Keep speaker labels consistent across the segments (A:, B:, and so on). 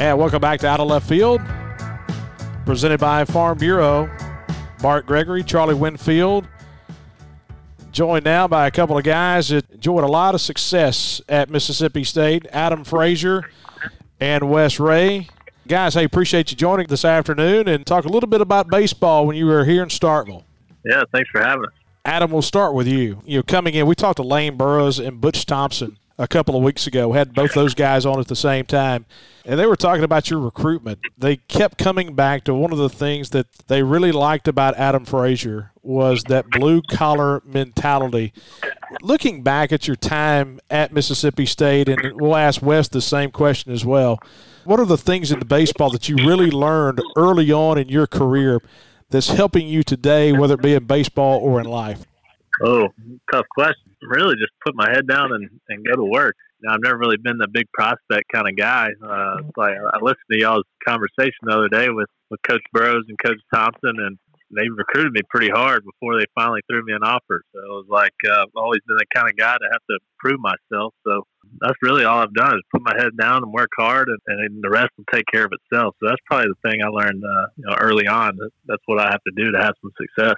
A: And welcome back to Out of Left Field, presented by Farm Bureau. Bart Gregory, Charlie Winfield, joined now by a couple of guys that enjoyed a lot of success at Mississippi State Adam Frazier and Wes Rea. Guys, I appreciate you joining this afternoon and talk a little bit about baseball when you were here in Starkville.
B: Yeah, thanks for having us.
A: Adam, we'll start with you. You know, coming in, we talked to Lane Burroughs and Butch Thompson a couple of weeks ago. Had both those guys on at the same time, and they were talking about your recruitment. They kept coming back to one of the things that they really liked about Adam Frazier was that blue collar mentality. Looking back at your time at Mississippi State, and we'll ask West the same question as well. What are the things in the baseball that you really learned early on in your career that's helping you today, whether it be in baseball or in life?
B: Oh, tough question really just put my head down and, and go to work. Now, I've never really been the big prospect kind of guy. Uh, like I listened to y'all's conversation the other day with, with Coach Burroughs and Coach Thompson, and they recruited me pretty hard before they finally threw me an offer. So it was like uh, I've always been the kind of guy to have to prove myself. So that's really all I've done is put my head down and work hard, and, and the rest will take care of itself. So that's probably the thing I learned uh, you know, early on. That's what I have to do to have some success.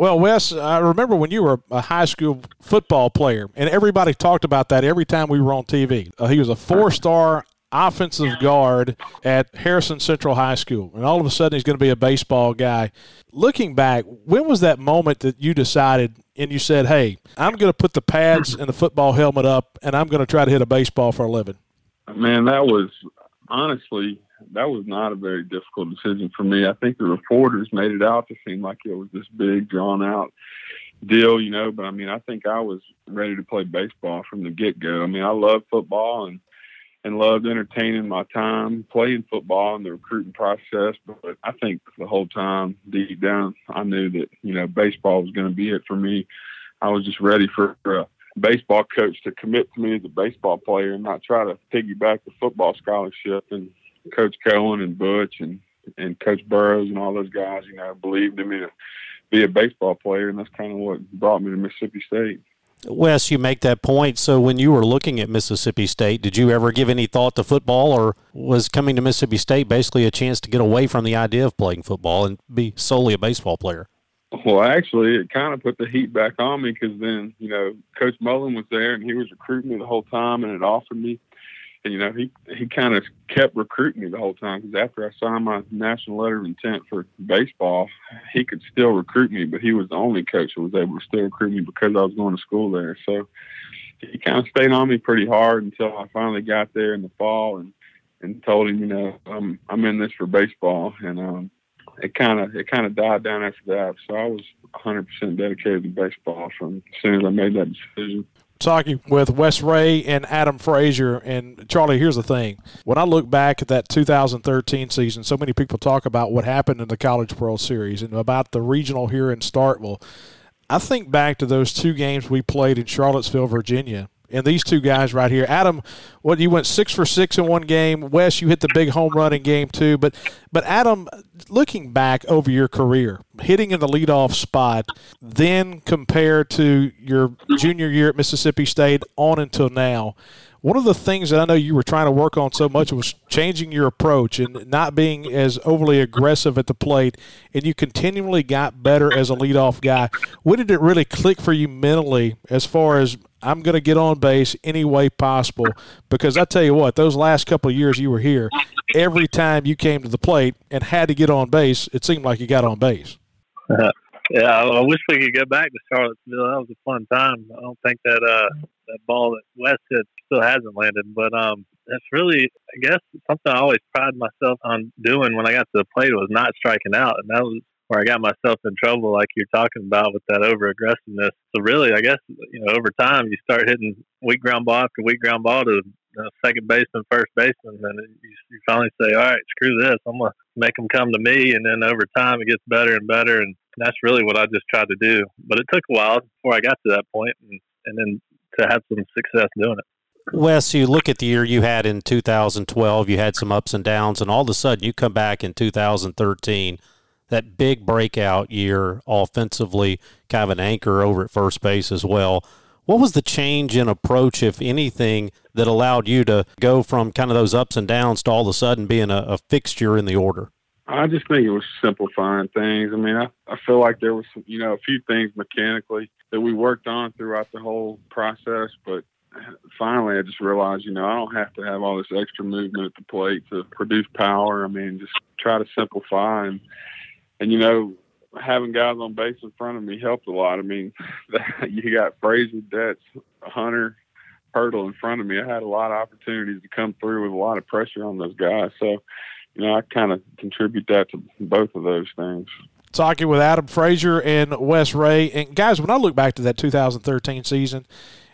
A: Well, Wes, I remember when you were a high school football player, and everybody talked about that every time we were on TV. Uh, he was a four star offensive guard at Harrison Central High School, and all of a sudden he's going to be a baseball guy. Looking back, when was that moment that you decided and you said, hey, I'm going to put the pads and the football helmet up, and I'm going to try to hit a baseball for a living?
C: Man, that was honestly that was not a very difficult decision for me. I think the reporters made it out to seem like it was this big, drawn out deal, you know. But I mean, I think I was ready to play baseball from the get go. I mean, I love football and and loved entertaining my time playing football and the recruiting process. But I think the whole time, deep down, I knew that you know baseball was going to be it for me. I was just ready for a baseball coach to commit to me as a baseball player and not try to piggyback the football scholarship and Coach Cohen and Butch and and Coach Burroughs and all those guys, you know, believed in me to be a baseball player, and that's kind of what brought me to Mississippi State.
D: Wes, you make that point. So, when you were looking at Mississippi State, did you ever give any thought to football, or was coming to Mississippi State basically a chance to get away from the idea of playing football and be solely a baseball player?
C: Well, actually, it kind of put the heat back on me because then, you know, Coach Mullen was there and he was recruiting me the whole time and it offered me you know, he he kind of kept recruiting me the whole time because after I signed my national letter of intent for baseball, he could still recruit me, but he was the only coach that was able to still recruit me because I was going to school there. So he kind of stayed on me pretty hard until I finally got there in the fall and and told him, you know, I'm I'm in this for baseball, and um, it kind of it kind of died down after that. So I was 100% dedicated to baseball from as soon as I made that decision
A: talking with Wes Rea and Adam Frazier. And Charlie, here's the thing: when I look back at that 2013 season, so many people talk about what happened in the College World Series and about the regional here in Starkville. I think back to those two games we played in Charlottesville, Virginia, and these two guys right here. Adam, what you went six for six in one game. Wes, you hit the big home run in game two. But but Adam, looking back over your career, hitting in the leadoff spot, then compared to your junior year at Mississippi State on until now. One of the things that I know you were trying to work on so much was changing your approach and not being as overly aggressive at the plate, and you continually got better as a leadoff guy. When did it really click for you mentally as far as I'm going to get on base any way possible because I tell you what, those last couple of years you were here, every time you came to the plate and had to get on base, it seemed like you got on base.
B: yeah, I wish we could go back to Charlottesville. That was a fun time. I don't think that uh, that ball that Wes hit still hasn't landed, but um, that's really, I guess, something I always pride myself on doing when I got to the plate was not striking out, and that was where I got myself in trouble, like you're talking about with that over aggressiveness. So really, I guess you know over time you start hitting weak ground ball after weak ground ball to know, second baseman, first baseman, and you, you finally say, "All right, screw this, I'm gonna make them come to me." And then over time, it gets better and better, and that's really what I just tried to do. But it took a while before I got to that point, and, and then to have some success doing it.
D: Wes, you look at the year you had in 2012, you had some ups and downs, and all of a sudden you come back in 2013 that big breakout year offensively, kind of an anchor over at first base as well. What was the change in approach, if anything, that allowed you to go from kind of those ups and downs to all of a sudden being a, a fixture in the order?
C: I just think it was simplifying things. I mean, I, I feel like there was, you know, a few things mechanically that we worked on throughout the whole process, but finally I just realized, you know, I don't have to have all this extra movement at the plate to produce power. I mean, just try to simplify and, and, you know, having guys on base in front of me helped a lot. I mean, you got Frazier, Betts, Hunter, Hurdle in front of me. I had a lot of opportunities to come through with a lot of pressure on those guys. So, you know, I kind of contribute that to both of those things.
A: Talking with Adam Frazier and Wes Rea. And guys, when I look back to that 2013 season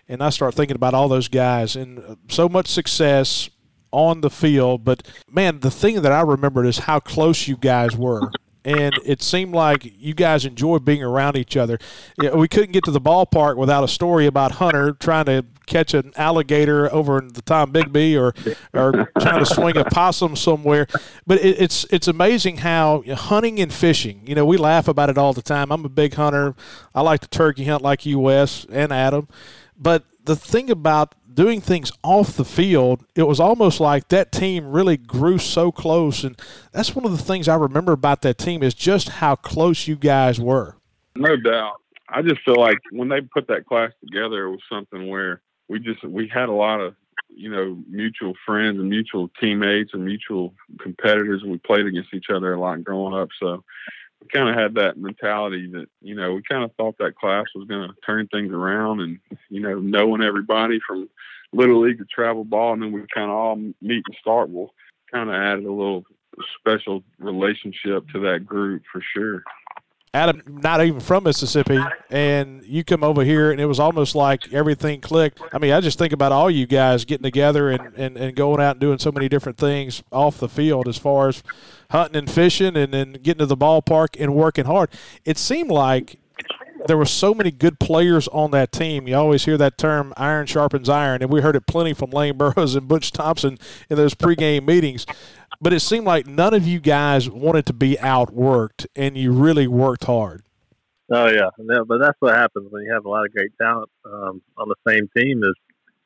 A: and I start thinking about all those guys and uh, so much success on the field, but man, the thing that I remembered is how close you guys were and it seemed like you guys enjoyed being around each other. We couldn't get to the ballpark without a story about Hunter trying to catch an alligator over in the Tombigbee or or trying to swing a possum somewhere. But it, it's it's amazing how hunting and fishing. You know, we laugh about it all the time. I'm a big hunter. I like to turkey hunt like you, Wes and Adam. But the thing about doing things off the field, it was almost like that team really grew so close. And that's one of the things I remember about that team is just how close you guys were.
C: No doubt. I just feel like when they put that class together, it was something where we just we had a lot of you know mutual friends and mutual teammates and mutual competitors. We played against each other a lot growing up, so kind of had that mentality that you know we kind of thought that class was going to turn things around and you know knowing everybody from little league to travel ball and then we kind of all meet and start will kind of added a little special relationship to that group for sure
A: Adam, not even from Mississippi, and you come over here, and it was almost like everything clicked. I mean, I just think about all you guys getting together and, and, and going out and doing so many different things off the field as far as hunting and fishing and then getting to the ballpark and working hard. It seemed like there were so many good players on that team. You always hear that term "iron sharpens iron," and we heard it plenty from Lane Burroughs and Butch Thompson in those pregame meetings but it seemed like none of you guys wanted to be outworked, and you really worked hard.
B: Oh yeah, yeah but that's what happens when you have a lot of great talent um, on the same team. Is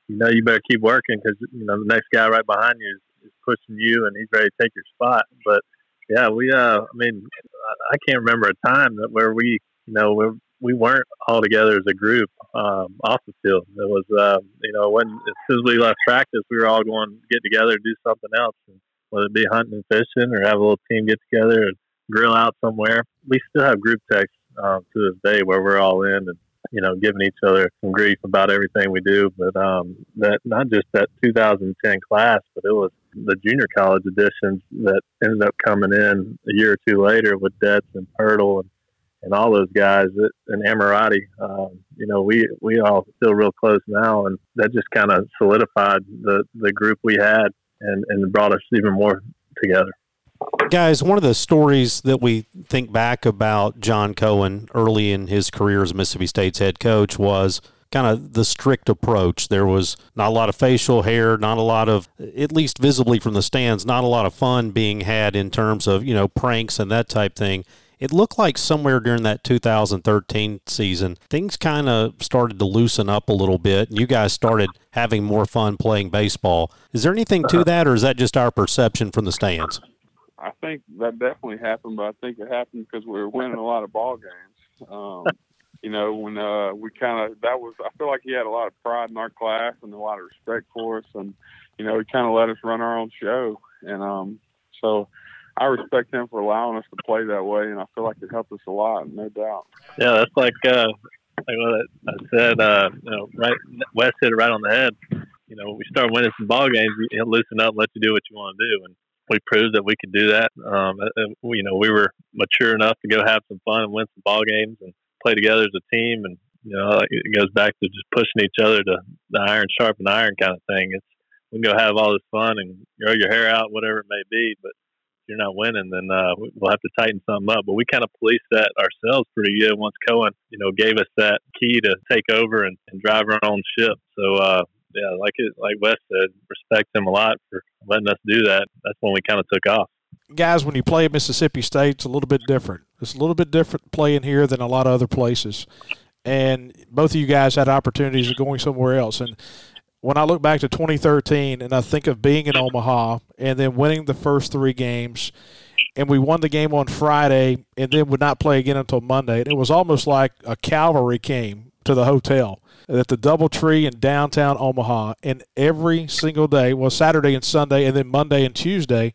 B: you know you better keep working because you know the next guy right behind you is, is pushing you, and he's ready to take your spot. But yeah, we uh, I mean, I can't remember a time that where we you know we we weren't all together as a group um, off the field. It was uh, you know when as soon as we left practice, we were all going to get together and do something else. And whether it be hunting and fishing or have a little team get together and grill out somewhere. We still have group texts um, to this day where we're all in and you know giving each other some grief about everything we do. But um, that not just that 2010 class, but it was the junior college editions that ended up coming in a year or two later with Betts and Hurdle and and all those guys and Ammirati, um, you know, we we all feel real close now, and that just kind of solidified the the group we had and, and brought us even more together.
D: Guys, one of the stories that we think back about John Cohen early in his career as Mississippi State's head coach was kind of the strict approach. There was not a lot of facial hair, not a lot of, at least visibly from the stands, not a lot of fun being had in terms of, you know, pranks and that type thing it looked like somewhere during that 2013 season, things kind of started to loosen up a little bit. And you guys started having more fun playing baseball. Is there anything to that, or is that just our perception from the stands?
C: I think that definitely happened, but I think it happened because we were winning a lot of ball games. Um, you know, when uh, we kind of that was, I feel like he had a lot of pride in our class and a lot of respect for us, and you know, he kind of let us run our own show, and um, so I respect him for allowing us to play that way, and I feel like it helped us a lot, no doubt.
B: Yeah, that's like uh, like what I said. Uh, you know, right, Wes hit it right on the head. You know, we start winning some ball games, he'll loosen up and let you do what you want to do, and we proved that we could do that. Um, you know, we were mature enough to go have some fun and win some ball games and play together as a team. And you know, it goes back to just pushing each other to the iron sharpen iron kind of thing. It's we can go have all this fun and grow your hair out, whatever it may be, but you're not winning, then uh, we'll have to tighten something up. But we kind of policed that ourselves pretty good once Cohen, you know, gave us that key to take over and, and drive our own ship. So, uh, yeah, like it, like Wes said, respect him a lot for letting us do that. That's when we kind of took off.
A: Guys, when you play at Mississippi State, it's a little bit different. It's a little bit different playing here than a lot of other places. and both of you guys had opportunities of going somewhere else. And when I look back to 2013 and I think of being in Omaha and then winning the first three games, and we won the game on Friday and then would not play again until Monday. And it was almost like a cavalry came to the hotel at the Doubletree in downtown Omaha, and every single day, well, Saturday and Sunday, and then Monday and Tuesday,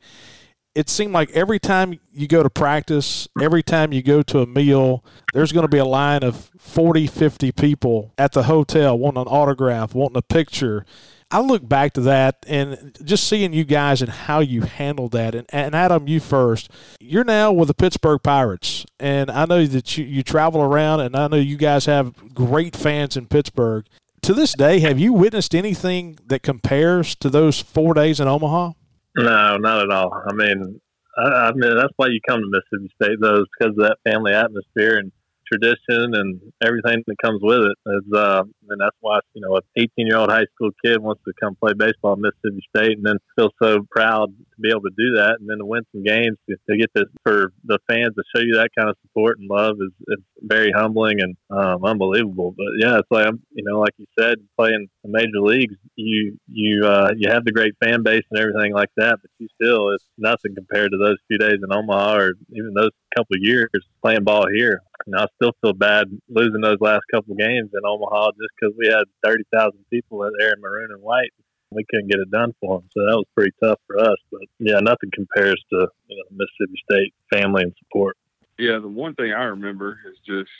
A: it seemed like every time you go to practice, every time you go to a meal, there's going to be a line of 40, 50 people at the hotel wanting an autograph, wanting a picture. I look back to that and just seeing you guys and how you handled that. And, and Adam, you first. You're now with the Pittsburgh Pirates, and I know that you, you travel around, and I know you guys have great fans in Pittsburgh. To this day, have you witnessed anything that compares to those four days in Omaha?
B: No, not at all. I mean, I, I mean that's why you come to Mississippi State, though, is because of that family atmosphere and tradition and everything that comes with it. Is uh, and that's why you know, an 18 year old high school kid wants to come play baseball at Mississippi State, and then feel so proud to be able to do that, and then to win some games to, get this for the fans to show you that kind of support and love is, is very humbling and um, unbelievable. But yeah, it's like you know, like you said, playing the major leagues, you you uh, you have the great fan base and everything like that, but you still it's nothing compared to those few days in Omaha or even those couple years playing ball here. And I still feel bad losing those last couple games in Omaha just because we had thirty thousand people there in maroon and white. We couldn't get it done for them, so that was pretty tough for us. But yeah, nothing compares to you know Mississippi State family and support.
C: Yeah, the one thing I remember is just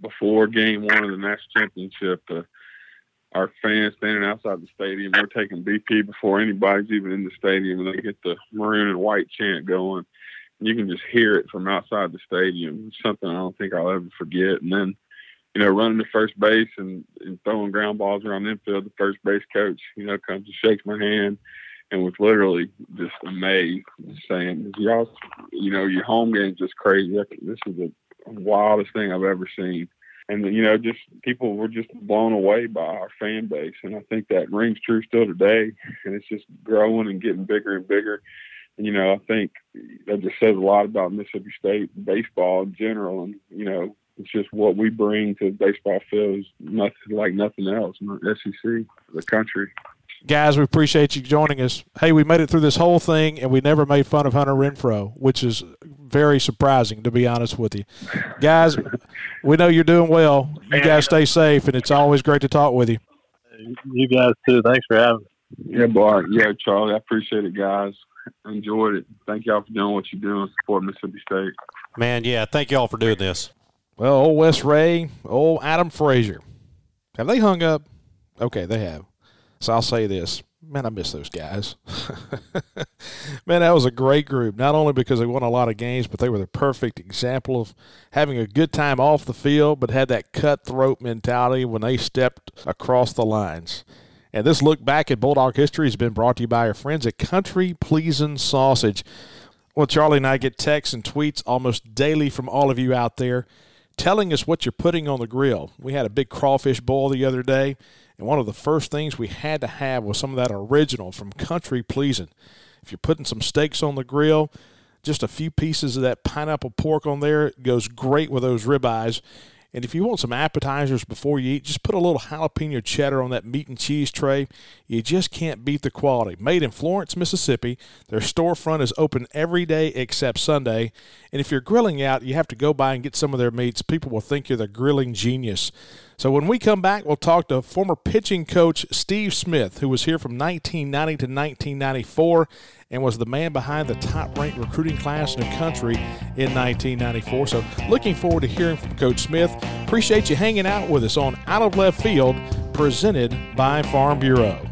C: before Game One of the national championship, uh, our fans standing outside the stadium. We're taking BP before anybody's even in the stadium, and they get the maroon and white chant going. You can just hear it from outside the stadium. It's something I don't think I'll ever forget. And then you know, running to first base and, and throwing ground balls around the infield, the first base coach, you know, comes and shakes my hand and was literally just amazed, saying, "Y'all, you know, your home game's just crazy. This is the wildest thing I've ever seen." And you know, just people were just blown away by our fan base, and I think that rings true still today. And it's just growing and getting bigger and bigger. And you know, I think that just says a lot about Mississippi State baseball in general, and you know, it's just what we bring to the baseball field is nothing like nothing else. in the SEC, the country.
A: Guys, we appreciate you joining us. Hey, we made it through this whole thing, and we never made fun of Hunter Renfroe, which is very surprising, to be honest with you. Guys, we know you're doing well. You guys stay safe, and it's always great to talk with you.
B: You guys too. Thanks for having
C: me. Yeah, Bart. Yeah, Charlie. I appreciate it, guys. Enjoyed it. Thank y'all for doing what you're doing. Support Mississippi State.
D: Man, yeah. Thank y'all for doing this.
A: Well, old Wes Rea, old Adam Frazier. Have they hung up? Okay, they have. So I'll say this. Man, I miss those guys. Man, that was a great group. Not only because they won a lot of games, but they were the perfect example of having a good time off the field, but had that cutthroat mentality when they stepped across the lines. And this look back at Bulldog history has been brought to you by our friends at Country Pleasing Sausage. Well, Charlie and I get texts and tweets almost daily from all of you out there telling us what you're putting on the grill. We had a big crawfish boil the other day, and one of the first things we had to have was some of that original from Country Pleasing. If you're putting some steaks on the grill, just a few pieces of that pineapple pork on there goes great with those ribeyes. And if you want some appetizers before you eat, just put a little jalapeno cheddar on that meat and cheese tray. You just can't beat the quality. Made in Florence, Mississippi. Their storefront is open every day except Sunday. And if you're grilling out, you have to go by and get some of their meats. People will think you're the grilling genius. So when we come back, we'll talk to former pitching coach Steve Smith, who was here from 1990 to 1994 and was the man behind the top ranked recruiting class in the country in 1994. So, looking forward to hearing from Coach Smith. Appreciate you hanging out with us on Out of Left Field, presented by Farm Bureau.